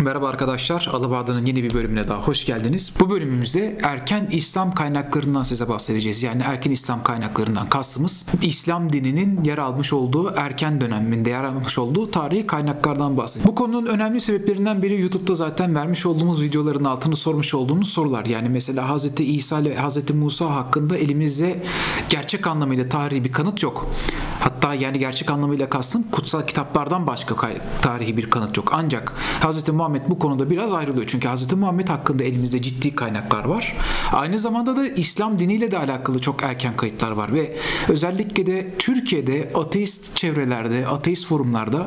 Merhaba arkadaşlar, Alıbada'nın yeni bir bölümüne daha hoş geldiniz. Bu bölümümüzde erken İslam kaynaklarından size bahsedeceğiz. Yani erken İslam kaynaklarından kastımız İslam dininin yer almış olduğu erken döneminde yer almış olduğu tarihi kaynaklardan bahsedeceğiz. Bu konunun önemli sebeplerinden biri YouTube'da zaten vermiş olduğumuz videoların altını sormuş olduğunuz sorular. Yani mesela Hz. İsa ile Hz. Musa hakkında elimizde gerçek anlamıyla tarihi bir kanıt yok. Hatta yani gerçek anlamıyla kastım kutsal kitaplardan başka tarihi bir kanıt yok. Ancak Hz. Muhammed bu konuda biraz ayrılıyor. Çünkü Hz. Muhammed hakkında elimizde ciddi kaynaklar var. Aynı zamanda da İslam diniyle de alakalı çok erken kayıtlar var ve özellikle de Türkiye'de ateist çevrelerde, ateist forumlarda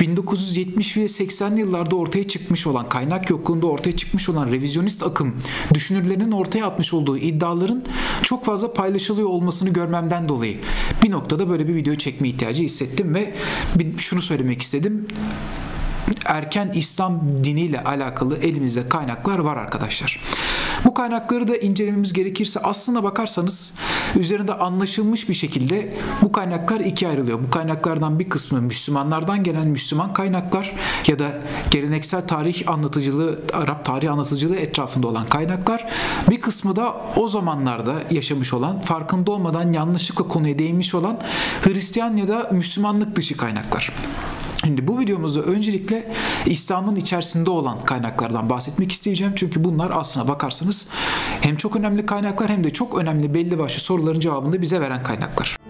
1970 ve 80'li yıllarda ortaya çıkmış olan kaynak yokluğunda ortaya çıkmış olan revizyonist akım düşünürlerinin ortaya atmış olduğu iddiaların çok fazla paylaşılıyor olmasını görmemden dolayı bir noktada böyle bir video çekme ihtiyacı hissettim ve şunu söylemek istedim erken İslam diniyle alakalı elimizde kaynaklar var arkadaşlar. Bu kaynakları da incelememiz gerekirse aslına bakarsanız üzerinde anlaşılmış bir şekilde bu kaynaklar ikiye ayrılıyor. Bu kaynaklardan bir kısmı Müslümanlardan gelen Müslüman kaynaklar ya da geleneksel tarih anlatıcılığı, Arap tarih anlatıcılığı etrafında olan kaynaklar. Bir kısmı da o zamanlarda yaşamış olan, farkında olmadan yanlışlıkla konuya değinmiş olan Hristiyan ya da Müslümanlık dışı kaynaklar. Şimdi bu videomuzda öncelikle İslam'ın içerisinde olan kaynaklardan bahsetmek isteyeceğim. Çünkü bunlar aslına bakarsanız hem çok önemli kaynaklar hem de çok önemli belli başlı soruların cevabını bize veren kaynaklar.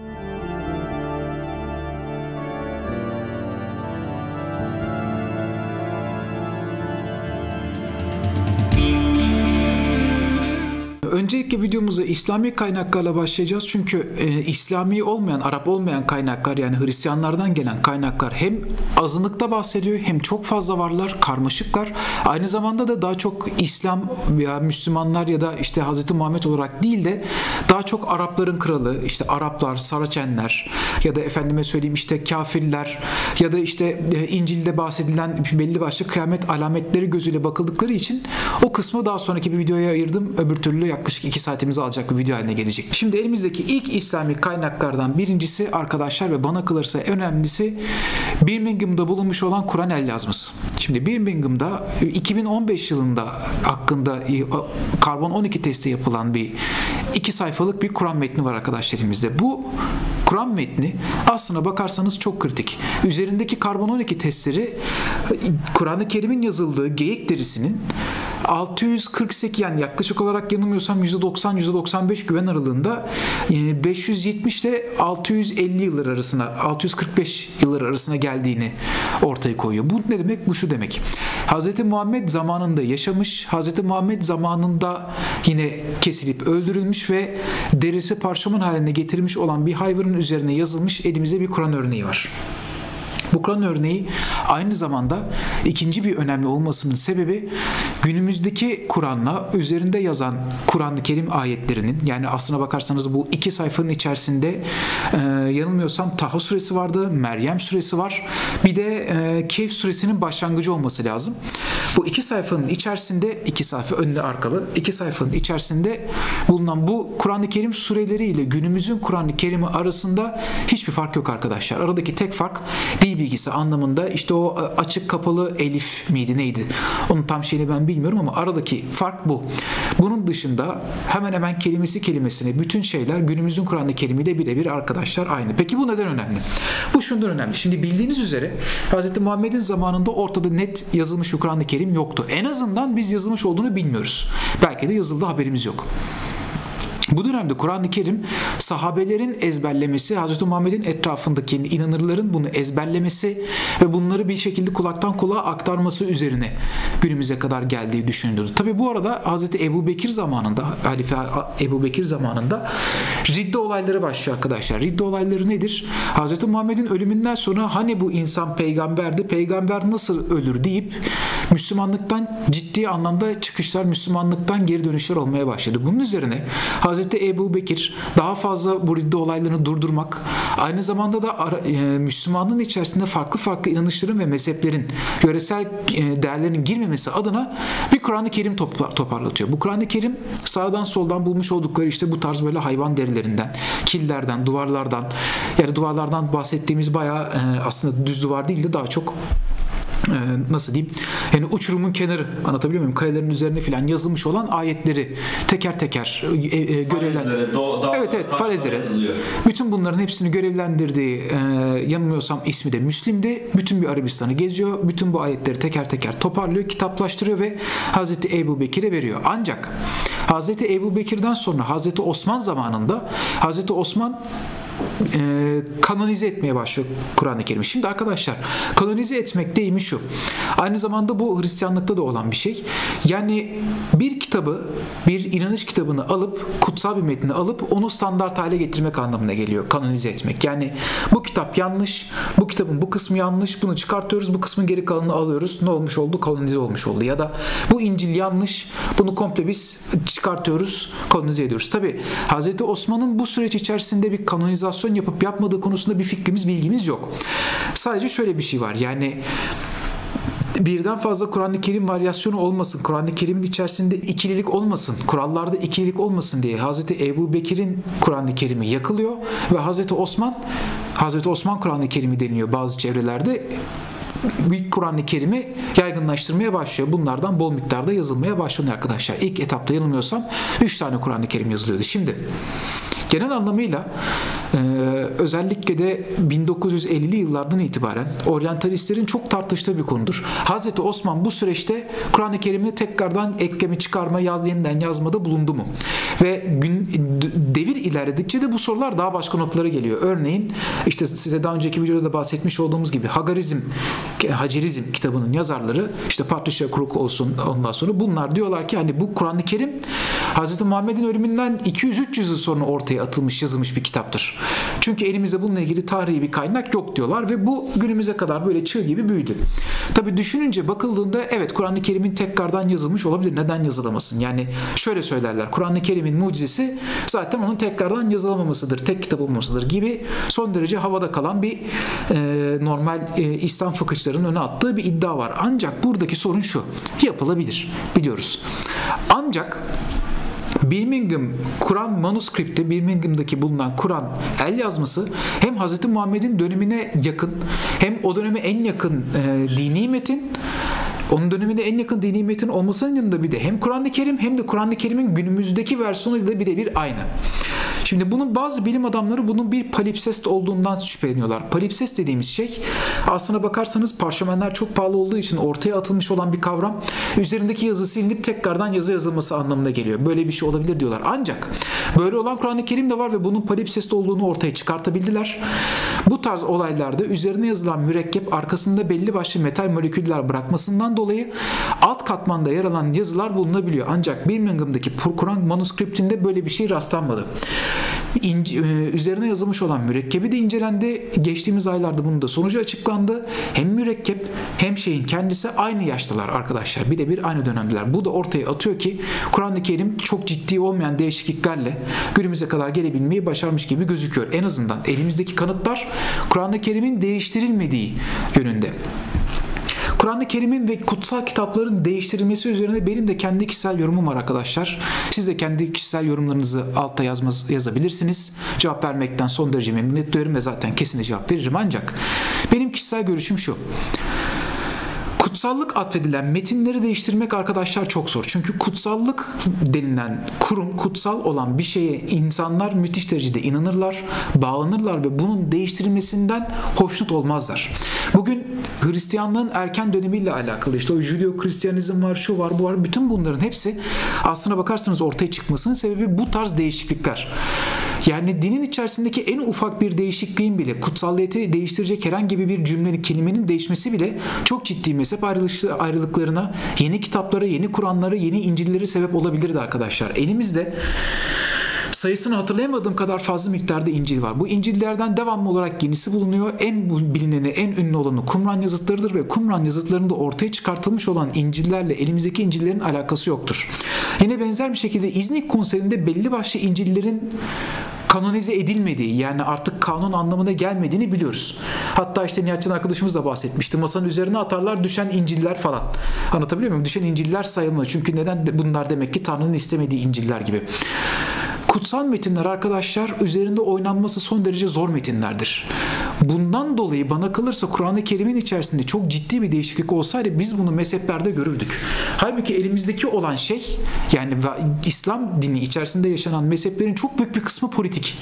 Öncelikle videomuza İslami kaynaklarla başlayacağız. Çünkü e, İslami olmayan, Arap olmayan kaynaklar yani Hristiyanlardan gelen kaynaklar hem azınlıkta bahsediyor hem çok fazla varlar, karmaşıklar. Aynı zamanda da daha çok İslam veya Müslümanlar ya da işte Hz. Muhammed olarak değil de daha çok Arapların kralı, işte Araplar, Saraçenler ya da efendime söyleyeyim işte kafirler ya da işte e, İncil'de bahsedilen belli başlı kıyamet alametleri gözüyle bakıldıkları için o kısmı daha sonraki bir videoya ayırdım. Öbür türlü yaklaşık yaklaşık 2 saatimizi alacak bir video haline gelecek. Şimdi elimizdeki ilk İslami kaynaklardan birincisi arkadaşlar ve bana kalırsa önemlisi Birmingham'da bulunmuş olan Kur'an el yazması. Şimdi Birmingham'da 2015 yılında hakkında e, karbon 12 testi yapılan bir iki sayfalık bir Kur'an metni var arkadaşlar elimizde. Bu Kur'an metni aslına bakarsanız çok kritik. Üzerindeki karbon 12 testleri Kur'an-ı Kerim'in yazıldığı geyik derisinin 648 yani yaklaşık olarak yanılmıyorsam %90-%95 güven aralığında 570 ile 650 yıllar arasına 645 yıllar arasına geldiğini ortaya koyuyor. Bu ne demek? Bu şu demek. Hz. Muhammed zamanında yaşamış, Hz. Muhammed zamanında yine kesilip öldürülmüş ve derisi parşömen haline getirmiş olan bir hayvanın üzerine yazılmış elimizde bir Kur'an örneği var. Bu Kur'an örneği aynı zamanda ikinci bir önemli olmasının sebebi günümüzdeki Kur'an'la üzerinde yazan Kur'an-ı Kerim ayetlerinin yani aslına bakarsanız bu iki sayfanın içerisinde e, yanılmıyorsam Taha suresi vardı, Meryem suresi var. Bir de e, Kehf suresinin başlangıcı olması lazım. Bu iki sayfanın içerisinde iki sayfa önde arkalı iki sayfanın içerisinde bulunan bu Kur'an-ı Kerim sureleri ile günümüzün Kur'an-ı Kerim'i arasında hiçbir fark yok arkadaşlar. Aradaki tek fark bilgisi anlamında işte o e, açık kapalı elif miydi neydi? Onun tam şeyini ben bilmiyorum ama aradaki fark bu. Bunun dışında hemen hemen kelimesi kelimesine bütün şeyler günümüzün Kur'an-ı Kerim'iyle birebir arkadaşlar aynı. Peki bu neden önemli? Bu şundan önemli. Şimdi bildiğiniz üzere Hz. Muhammed'in zamanında ortada net yazılmış bir Kur'an-ı Kerim yoktu. En azından biz yazılmış olduğunu bilmiyoruz. Belki de yazıldı haberimiz yok. Bu dönemde Kur'an-ı Kerim sahabelerin ezberlemesi, Hz. Muhammed'in etrafındaki inanırların bunu ezberlemesi ve bunları bir şekilde kulaktan kulağa aktarması üzerine günümüze kadar geldiği düşünülürdü. Tabi bu arada Hz. Ebu Bekir zamanında, Halife Ebu Bekir zamanında ridde olayları başlıyor arkadaşlar. Ridde olayları nedir? Hz. Muhammed'in ölümünden sonra hani bu insan peygamberdi, peygamber nasıl ölür deyip Müslümanlıktan ciddi anlamda çıkışlar, Müslümanlıktan geri dönüşler olmaya başladı. Bunun üzerine Hz. Ebu Bekir daha fazla bu ridde olaylarını durdurmak, aynı zamanda da e, Müslümanlığın içerisinde farklı farklı inanışların ve mezheplerin, yöresel e, değerlerin girmemesi adına bir Kur'an-ı Kerim toparlatıyor. Bu Kur'an-ı Kerim sağdan soldan bulmuş oldukları işte bu tarz böyle hayvan derilerinden, killerden, duvarlardan, yani duvarlardan bahsettiğimiz bayağı e, aslında düz duvar değil de daha çok nasıl diyeyim yani uçurumun kenarı anlatabiliyor muyum kayaların üzerine filan yazılmış olan ayetleri teker teker e, e, görevlendir. Evet evet falezlere. Bütün bunların hepsini görevlendirdiği e, yanılmıyorsam ismi de Müslim'di. Bütün bir Arabistan'ı geziyor. Bütün bu ayetleri teker teker toparlıyor, kitaplaştırıyor ve Hazreti Ebu Bekir'e veriyor. Ancak Hazreti Ebu Bekir'den sonra Hazreti Osman zamanında Hazreti Osman e, kanonize etmeye başlıyor Kur'an-ı Kerim. Şimdi arkadaşlar kanonize etmek deyimi şu. Aynı zamanda bu Hristiyanlıkta da olan bir şey. Yani bir kitabı, bir inanış kitabını alıp, kutsal bir metni alıp onu standart hale getirmek anlamına geliyor. Kanonize etmek. Yani bu kitap yanlış, bu kitabın bu kısmı yanlış, bunu çıkartıyoruz, bu kısmın geri kalanını alıyoruz. Ne olmuş oldu? Kanonize olmuş oldu. Ya da bu İncil yanlış, bunu komple biz çıkartıyoruz, kanonize ediyoruz. Tabi Hz. Osman'ın bu süreç içerisinde bir kanonizasyon organizasyon yapıp yapmadığı konusunda bir fikrimiz, bilgimiz yok. Sadece şöyle bir şey var. Yani birden fazla Kur'an-ı Kerim varyasyonu olmasın, Kur'an-ı Kerim'in içerisinde ikililik olmasın, kurallarda ikililik olmasın diye Hazreti Ebu Bekir'in Kur'an-ı Kerim'i yakılıyor ve Hazreti Osman Hazreti Osman Kur'an-ı Kerim'i deniyor bazı çevrelerde bir Kur'an-ı Kerim'i yaygınlaştırmaya başlıyor. Bunlardan bol miktarda yazılmaya başlıyor arkadaşlar. İlk etapta yanılmıyorsam 3 tane Kur'an-ı Kerim yazılıyordu. Şimdi Genel anlamıyla e, özellikle de 1950'li yıllardan itibaren oryantalistlerin çok tartıştığı bir konudur. Hazreti Osman bu süreçte Kur'an-ı Kerim'i tekrardan ekleme çıkarma, yaz, yeniden yazmada bulundu mu? Ve gün devir ilerledikçe de bu sorular daha başka noktalara geliyor. Örneğin işte size daha önceki videoda da bahsetmiş olduğumuz gibi Hagarizm, Hacerizm kitabının yazarları işte Patricia Crook olsun ondan sonra bunlar diyorlar ki hani bu Kur'an-ı Kerim Hazreti Muhammed'in ölümünden 200-300 yıl sonra ortaya atılmış yazılmış bir kitaptır. Çünkü elimizde bununla ilgili tarihi bir kaynak yok diyorlar ve bu günümüze kadar böyle çığ gibi büyüdü. Tabi düşününce bakıldığında evet Kur'an-ı Kerim'in tekrardan yazılmış olabilir. Neden yazılamasın? Yani şöyle söylerler. Kur'an-ı Kerim'in mucizesi zaten onun tekrardan yazılamamasıdır. Tek kitap olmasıdır gibi son derece havada kalan bir e, normal e, İslam fıkıhçılarının öne attığı bir iddia var. Ancak buradaki sorun şu. Yapılabilir. Biliyoruz. Ancak Birmingham Kur'an manuskripti Birmingham'daki bulunan Kur'an el yazması hem Hz. Muhammed'in dönemine yakın hem o döneme en yakın e, dini metin onun döneminde en yakın dini metin olmasının yanında bir de hem Kur'an-ı Kerim hem de Kur'an-ı Kerim'in günümüzdeki versiyonuyla birebir aynı. Şimdi bunun bazı bilim adamları bunun bir palimpsest olduğundan şüpheleniyorlar. Palimpsest dediğimiz şey aslına bakarsanız parşömenler çok pahalı olduğu için ortaya atılmış olan bir kavram. Üzerindeki yazı silinip tekrardan yazı yazılması anlamına geliyor. Böyle bir şey olabilir diyorlar. Ancak böyle olan Kur'an-ı Kerim de var ve bunun palimpsest olduğunu ortaya çıkartabildiler. Bu tarz olaylarda üzerine yazılan mürekkep arkasında belli başlı metal moleküller bırakmasından dolayı alt katmanda yer alan yazılar bulunabiliyor. Ancak Birmingham'daki Kur'an manuskriptinde böyle bir şey rastlanmadı. İnce, e, üzerine yazılmış olan mürekkebi de incelendi. Geçtiğimiz aylarda bunun da sonucu açıklandı. Hem mürekkep hem şeyin kendisi aynı yaştalar arkadaşlar. Birebir aynı dönemdeler. Bu da ortaya atıyor ki Kur'an-ı Kerim çok ciddi olmayan değişikliklerle günümüze kadar gelebilmeyi başarmış gibi gözüküyor. En azından elimizdeki kanıtlar Kur'an-ı Kerim'in değiştirilmediği yönünde. Kur'an-ı Kerim'in ve kutsal kitapların değiştirilmesi üzerine benim de kendi kişisel yorumum var arkadaşlar. Siz de kendi kişisel yorumlarınızı altta yazmaz, yazabilirsiniz. Cevap vermekten son derece memnuniyet duyarım ve zaten kesin cevap veririm ancak benim kişisel görüşüm şu. Kutsallık atfedilen metinleri değiştirmek arkadaşlar çok zor. Çünkü kutsallık denilen kurum, kutsal olan bir şeye insanlar müthiş derecede inanırlar, bağlanırlar ve bunun değiştirilmesinden hoşnut olmazlar. Bugün Hristiyanlığın erken dönemiyle alakalı işte o Judeo-Hristiyanizm var, şu var, bu var. Bütün bunların hepsi aslına bakarsanız ortaya çıkmasının sebebi bu tarz değişiklikler. Yani dinin içerisindeki en ufak bir değişikliğin bile kutsalliyeti değiştirecek herhangi bir cümlenin, kelimenin değişmesi bile çok ciddi mezhep ayrılıklarına, yeni kitaplara, yeni Kur'anlara, yeni İncil'leri sebep olabilirdi arkadaşlar. Elimizde sayısını hatırlayamadığım kadar fazla miktarda İncil var. Bu İncil'lerden devamlı olarak yenisi bulunuyor. En bilineni, en ünlü olanı Kumran yazıtlarıdır ve Kumran yazıtlarında ortaya çıkartılmış olan İncil'lerle elimizdeki İncil'lerin alakası yoktur. Yine benzer bir şekilde İznik konserinde belli başlı İncil'lerin kanonize edilmediği yani artık kanun anlamına gelmediğini biliyoruz. Hatta işte Nihatcan arkadaşımız da bahsetmişti. Masanın üzerine atarlar düşen İncil'ler falan. Anlatabiliyor muyum? Düşen İncil'ler sayılmıyor. Çünkü neden bunlar demek ki Tanrı'nın istemediği İncil'ler gibi. Kutsal metinler arkadaşlar üzerinde oynanması son derece zor metinlerdir. Bundan dolayı bana kalırsa Kur'an-ı Kerim'in içerisinde çok ciddi bir değişiklik olsaydı biz bunu mezheplerde görürdük. Halbuki elimizdeki olan şey yani İslam dini içerisinde yaşanan mezheplerin çok büyük bir kısmı politik.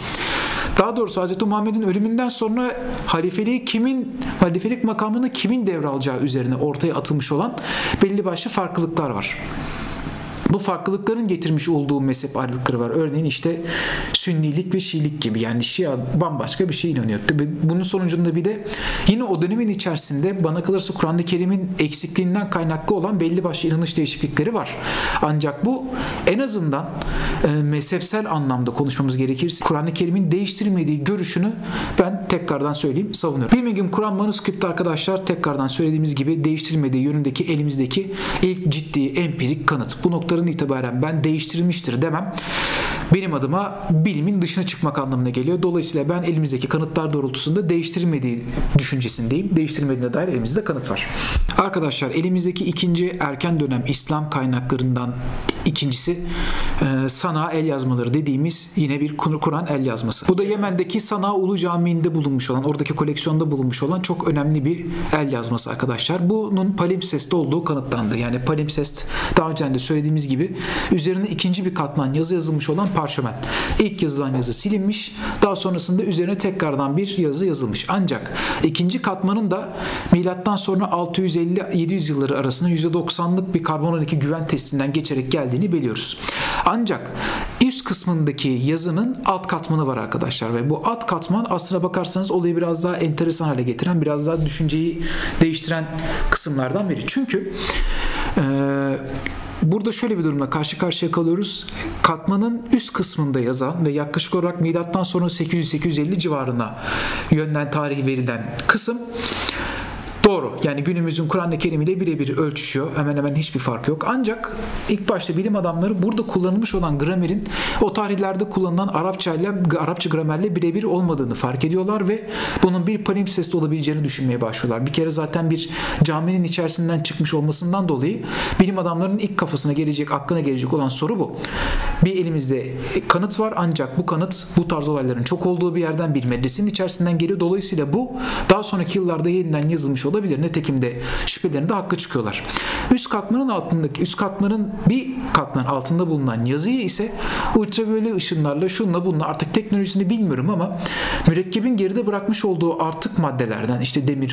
Daha doğrusu Hz. Muhammed'in ölümünden sonra halifeliği kimin, halifelik makamını kimin devralacağı üzerine ortaya atılmış olan belli başlı farklılıklar var. Bu farklılıkların getirmiş olduğu mezhep ayrılıkları var. Örneğin işte Sünnilik ve Şiilik gibi yani Şia bambaşka bir şey inanıyor. Bunun sonucunda bir de yine o dönemin içerisinde bana kalırsa Kur'an-ı Kerim'in eksikliğinden kaynaklı olan belli başlı inanış değişiklikleri var. Ancak bu en azından e, mezhepsel anlamda konuşmamız gerekirse Kur'an-ı Kerim'in değiştirilmediği görüşünü ben tekrardan söyleyeyim savunuyorum. Birmingham Kur'an manuskripti arkadaşlar tekrardan söylediğimiz gibi değiştirilmediği yönündeki elimizdeki ilk ciddi empirik kanıt. Bu nokta noktadan itibaren ben değiştirilmiştir demem benim adıma bilimin dışına çıkmak anlamına geliyor. Dolayısıyla ben elimizdeki kanıtlar doğrultusunda değiştirilmediği düşüncesindeyim. Değiştirilmediğine dair elimizde kanıt var. Arkadaşlar elimizdeki ikinci erken dönem İslam kaynaklarından ikincisi e, Sana el yazmaları dediğimiz yine bir Kur'an el yazması. Bu da Yemen'deki Sana Ulu Camii'nde bulunmuş olan, oradaki koleksiyonda bulunmuş olan çok önemli bir el yazması arkadaşlar. Bunun palimpsest olduğu kanıtlandı. Yani palimpsest daha önce de söylediğimiz gibi üzerine ikinci bir katman yazı yazılmış olan parşömen. İlk yazılan yazı silinmiş. Daha sonrasında üzerine tekrardan bir yazı yazılmış. Ancak ikinci katmanın da milattan sonra 650-700 yılları arasında %90'lık bir karbon 12 güven testinden geçerek geldiğini biliyoruz. Ancak üst kısmındaki yazının alt katmanı var arkadaşlar ve bu alt katman aslına bakarsanız olayı biraz daha enteresan hale getiren, biraz daha düşünceyi değiştiren kısımlardan biri. Çünkü e, Burada şöyle bir durumla karşı karşıya kalıyoruz. Katmanın üst kısmında yazan ve yaklaşık olarak milattan sonra 800-850 civarına yönden tarihi verilen kısım Doğru. Yani günümüzün Kur'an-ı Kerim ile birebir ölçüşüyor. Hemen hemen hiçbir fark yok. Ancak ilk başta bilim adamları burada kullanılmış olan gramerin o tarihlerde kullanılan Arapça ile Arapça gramerle birebir olmadığını fark ediyorlar ve bunun bir palimpsest olabileceğini düşünmeye başlıyorlar. Bir kere zaten bir caminin içerisinden çıkmış olmasından dolayı bilim adamlarının ilk kafasına gelecek, aklına gelecek olan soru bu. Bir elimizde kanıt var ancak bu kanıt bu tarz olayların çok olduğu bir yerden bir medresenin içerisinden geliyor. Dolayısıyla bu daha sonraki yıllarda yeniden yazılmış olabilir olabilir. Netekim de şüphelerinde hakkı çıkıyorlar. Üst katmanın altındaki üst katmanın bir katman altında bulunan yazıyı ise ultraviyole ışınlarla şunla bununla artık teknolojisini bilmiyorum ama mürekkebin geride bırakmış olduğu artık maddelerden işte demir,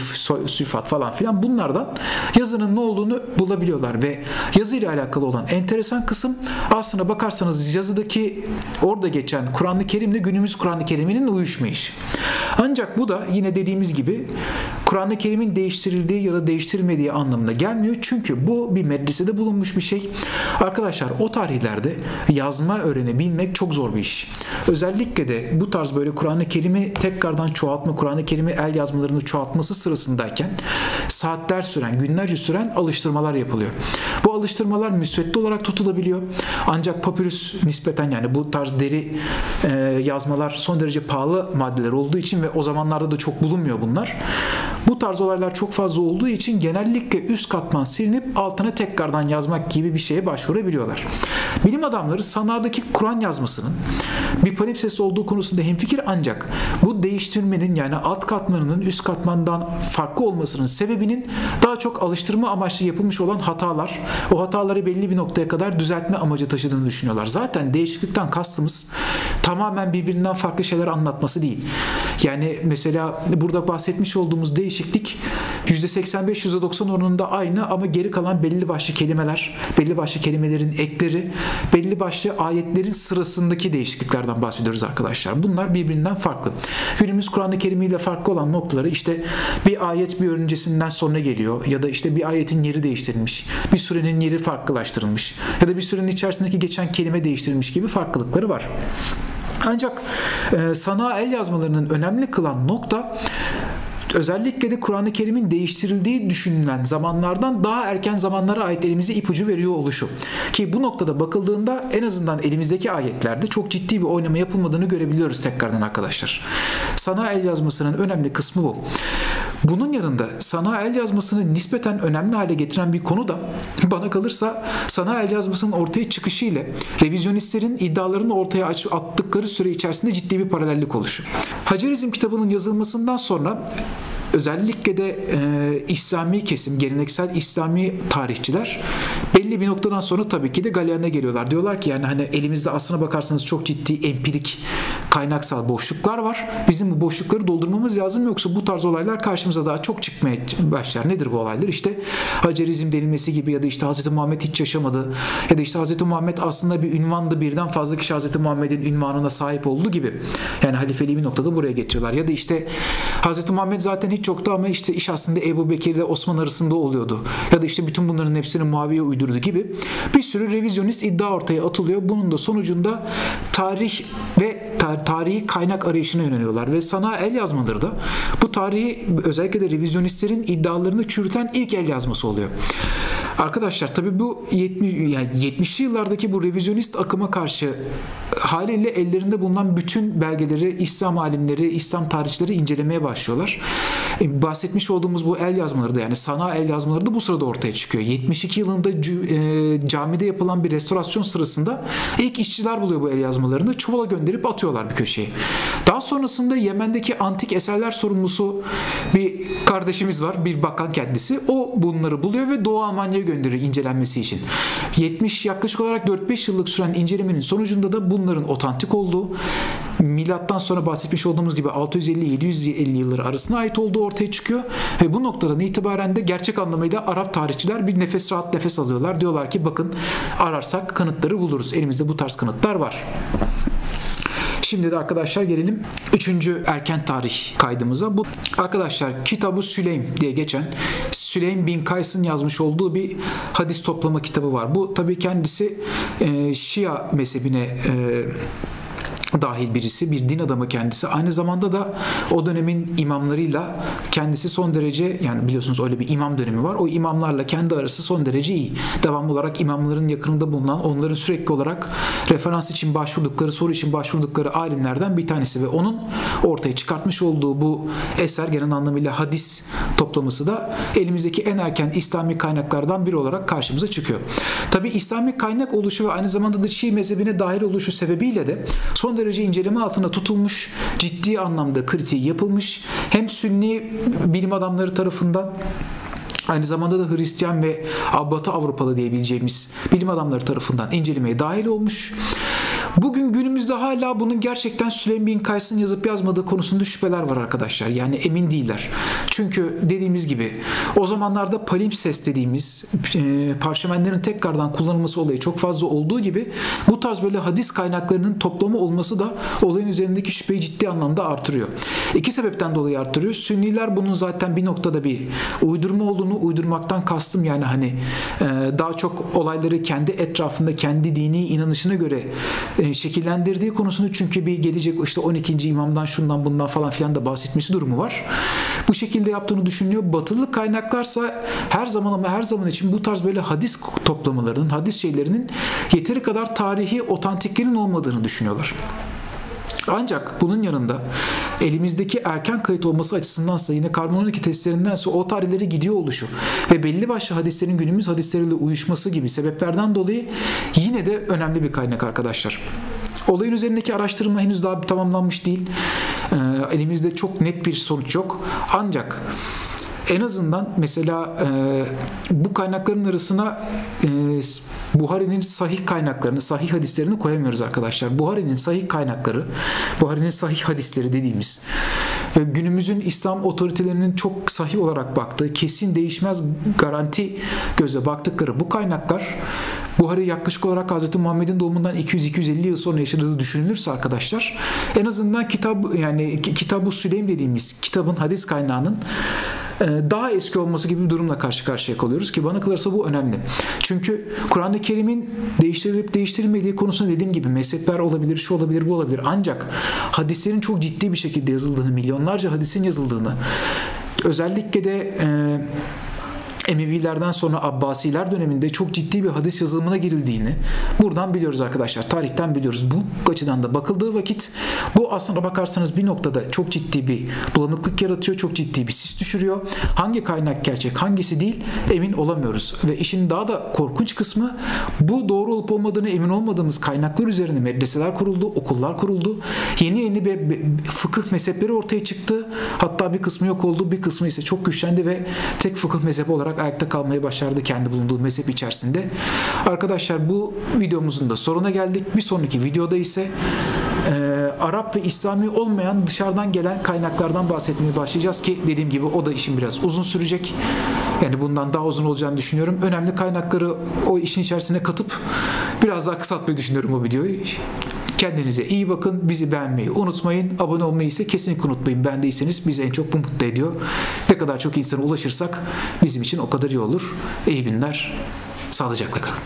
sülfat falan filan bunlardan yazının ne olduğunu bulabiliyorlar ve yazı ile alakalı olan enteresan kısım aslına bakarsanız yazıdaki orada geçen Kur'an-ı Kerim'le günümüz Kur'an-ı Kerim'inin uyuşmayışı. Ancak bu da yine dediğimiz gibi Kur'an-ı Kerim'in değiştirildiği ya da değiştirilmediği anlamına gelmiyor. Çünkü bu bir medresede bulunmuş bir şey. Arkadaşlar o tarihlerde yazma öğrenebilmek çok zor bir iş. Özellikle de bu tarz böyle Kur'an-ı Kerim'i tekrardan çoğaltma, Kur'an-ı Kerim'i el yazmalarını çoğaltması sırasındayken saatler süren, günlerce süren alıştırmalar yapılıyor. Bu alıştırmalar müsvedde olarak tutulabiliyor. Ancak papyrus nispeten yani bu tarz deri e, yazmalar son derece pahalı maddeler olduğu için ve o zamanlarda da çok bulunmuyor bunlar. Bu tarz olaylar çok fazla olduğu için genellikle üst katman silinip altına tekrardan yazmak gibi bir şeye başvurabiliyorlar. Bilim adamları sanadaki Kur'an yazmasının bir palimpsest olduğu konusunda hemfikir ancak bu değiştirmenin yani alt katmanının üst katmandan farklı olmasının sebebinin daha çok alıştırma amaçlı yapılmış olan hatalar, o hataları belli bir noktaya kadar düzeltme amacı taşıdığını düşünüyorlar. Zaten değişiklikten kastımız tamamen birbirinden farklı şeyler anlatması değil. Yani mesela burada bahsetmiş olduğumuz değişiklik %85-%90 oranında aynı ama geri kalan belli başlı kelimeler, belli başlı kelimelerin ekleri, belli başlı ayetlerin sırasındaki değişikliklerden bahsediyoruz arkadaşlar. Bunlar birbirinden farklı. Günümüz Kur'an-ı Kerim farklı olan noktaları işte bir ayet bir öncesinden sonra geliyor ya da işte bir ayetin yeri değiştirilmiş, bir surenin yeri farklılaştırılmış ya da bir surenin içerisindeki geçen kelime değiştirilmiş gibi farklılıkları var. Ancak e, sana el yazmalarının önemli kılan nokta özellikle de Kur'an-ı Kerim'in değiştirildiği düşünülen zamanlardan daha erken zamanlara ait elimize ipucu veriyor oluşu. Ki bu noktada bakıldığında en azından elimizdeki ayetlerde çok ciddi bir oynama yapılmadığını görebiliyoruz tekrardan arkadaşlar. Sana el yazmasının önemli kısmı bu. Bunun yanında sana el yazmasını nispeten önemli hale getiren bir konu da bana kalırsa sana el yazmasının ortaya çıkışı ile revizyonistlerin iddialarını ortaya attıkları süre içerisinde ciddi bir paralellik oluşu. Hacerizm kitabının yazılmasından sonra özellikle de e, İslami kesim, geleneksel İslami tarihçiler belli bir noktadan sonra tabii ki de galeyana geliyorlar. Diyorlar ki yani hani elimizde aslına bakarsanız çok ciddi empirik kaynaksal boşluklar var. Bizim bu boşlukları doldurmamız lazım yoksa bu tarz olaylar karşımıza daha çok çıkmaya başlar. Nedir bu olaylar? İşte Hacerizm denilmesi gibi ya da işte Hz. Muhammed hiç yaşamadı ya da işte Hz. Muhammed aslında bir ünvandı birden fazla kişi Hz. Muhammed'in ünvanına sahip olduğu gibi. Yani halifeliği bir noktada buraya getiriyorlar. Ya da işte Hz. Muhammed zaten hiç yoktu ama işte iş aslında Ebu Bekir ile Osman arasında oluyordu. Ya da işte bütün bunların hepsini Muaviye uydurdu gibi bir sürü revizyonist iddia ortaya atılıyor. Bunun da sonucunda tarih ve tar- tarihi kaynak arayışına yöneliyorlar ve sana el yazmaları da bu tarihi özellikle de revizyonistlerin iddialarını çürüten ilk el yazması oluyor. Arkadaşlar tabi bu 70 yani 70'li yıllardaki bu revizyonist akıma karşı haliyle ellerinde bulunan bütün belgeleri İslam alimleri, İslam tarihçileri incelemeye başlıyorlar. E, bahsetmiş olduğumuz bu el yazmaları da yani sana el yazmaları da bu sırada ortaya çıkıyor. 72 yılında e, camide yapılan bir restorasyon sırasında ilk işçiler buluyor bu el yazmalarını. Çuvala gönderip atıyorlar bir köşeye. Daha sonrasında Yemen'deki antik eserler sorumlusu bir kardeşimiz var. Bir bakan kendisi. O bunları buluyor ve Doğu Almanya'ya gönderiyor incelenmesi için. 70 yaklaşık olarak 4-5 yıllık süren incelemenin sonucunda da bunların otantik olduğu milattan sonra bahsetmiş olduğumuz gibi 650-750 yılları arasına ait olduğu ortaya çıkıyor ve bu noktadan itibaren de gerçek anlamıyla Arap tarihçiler bir nefes rahat nefes alıyorlar. Diyorlar ki bakın ararsak kanıtları buluruz. Elimizde bu tarz kanıtlar var. Şimdi de arkadaşlar gelelim 3. erken tarih kaydımıza. Bu arkadaşlar Kitabı Süleym diye geçen Süleym bin Kays'ın yazmış olduğu bir hadis toplama kitabı var. Bu tabii kendisi e, Şia mezhebine e, dahil birisi, bir din adamı kendisi. Aynı zamanda da o dönemin imamlarıyla kendisi son derece yani biliyorsunuz öyle bir imam dönemi var. O imamlarla kendi arası son derece iyi. Devamlı olarak imamların yakınında bulunan, onların sürekli olarak referans için başvurdukları, soru için başvurdukları alimlerden bir tanesi ve onun ortaya çıkartmış olduğu bu eser genel anlamıyla hadis toplaması da elimizdeki en erken İslami kaynaklardan biri olarak karşımıza çıkıyor. Tabi İslami kaynak oluşu ve aynı zamanda da Şii mezhebine dahil oluşu sebebiyle de son derece inceleme altında tutulmuş, ciddi anlamda kritiği yapılmış. Hem Sünni bilim adamları tarafından Aynı zamanda da Hristiyan ve Batı Avrupalı diyebileceğimiz bilim adamları tarafından incelemeye dahil olmuş. Bugün günümüzde hala bunun gerçekten Süleyman bin Kays'ın yazıp yazmadığı konusunda şüpheler var arkadaşlar. Yani emin değiller. Çünkü dediğimiz gibi o zamanlarda palimpsest dediğimiz e, parşömenlerin tekrardan kullanılması olayı çok fazla olduğu gibi bu tarz böyle hadis kaynaklarının toplamı olması da olayın üzerindeki şüpheyi ciddi anlamda artırıyor. İki sebepten dolayı artırıyor. Sünniler bunun zaten bir noktada bir uydurma olduğunu uydurmaktan kastım yani hani e, daha çok olayları kendi etrafında kendi dini inanışına göre e, şekillendirdiği konusunu çünkü bir gelecek işte 12. imamdan şundan bundan falan filan da bahsetmesi durumu var. Bu şekilde yaptığını düşünüyor. Batılı kaynaklarsa her zaman ama her zaman için bu tarz böyle hadis toplamalarının, hadis şeylerinin yeteri kadar tarihi otantiklerin olmadığını düşünüyorlar. Ancak bunun yanında elimizdeki erken kayıt olması açısındansa yine karbon 12 testlerindense o tarihleri gidiyor oluşu ve belli başlı hadislerin günümüz hadisleriyle uyuşması gibi sebeplerden dolayı yine de önemli bir kaynak arkadaşlar. Olayın üzerindeki araştırma henüz daha tamamlanmış değil. Ee, elimizde çok net bir sonuç yok. Ancak en azından mesela e, bu kaynakların arasına e, Buhari'nin sahih kaynaklarını, sahih hadislerini koyamıyoruz arkadaşlar. Buhari'nin sahih kaynakları, Buhari'nin sahih hadisleri dediğimiz ve günümüzün İslam otoritelerinin çok sahih olarak baktığı, kesin değişmez garanti göze baktıkları bu kaynaklar Buhari yaklaşık olarak Hz. Muhammed'in doğumundan 200-250 yıl sonra yaşadığı düşünülürse arkadaşlar en azından kitap yani Kitab-ı Süleym dediğimiz kitabın hadis kaynağının daha eski olması gibi bir durumla karşı karşıya kalıyoruz ki bana kalırsa bu önemli. Çünkü Kur'an-ı Kerim'in değiştirilip değiştirilmediği konusunda dediğim gibi mezhepler olabilir, şu olabilir, bu olabilir. Ancak hadislerin çok ciddi bir şekilde yazıldığını, milyonlarca hadisin yazıldığını, özellikle de e, Emevilerden sonra Abbasiler döneminde çok ciddi bir hadis yazılımına girildiğini buradan biliyoruz arkadaşlar. Tarihten biliyoruz. Bu açıdan da bakıldığı vakit bu aslında bakarsanız bir noktada çok ciddi bir bulanıklık yaratıyor. Çok ciddi bir sis düşürüyor. Hangi kaynak gerçek hangisi değil emin olamıyoruz. Ve işin daha da korkunç kısmı bu doğru olup olmadığını emin olmadığımız kaynaklar üzerine medreseler kuruldu, okullar kuruldu. Yeni yeni bir fıkıh mezhepleri ortaya çıktı. Hatta bir kısmı yok oldu, bir kısmı ise çok güçlendi ve tek fıkıh mezhebi olarak ayakta kalmayı başardı kendi bulunduğu mezhep içerisinde. Arkadaşlar bu videomuzun da sonuna geldik. Bir sonraki videoda ise e, Arap ve İslami olmayan dışarıdan gelen kaynaklardan bahsetmeye başlayacağız ki dediğim gibi o da işin biraz uzun sürecek. Yani bundan daha uzun olacağını düşünüyorum. Önemli kaynakları o işin içerisine katıp biraz daha kısaltmayı düşünüyorum o videoyu. Kendinize iyi bakın. Bizi beğenmeyi unutmayın. Abone olmayı ise kesinlikle unutmayın. Beğendiyseniz bizi en çok bu mutlu ediyor. Ne kadar çok insana ulaşırsak bizim için o kadar iyi olur. İyi günler. Sağlıcakla kalın.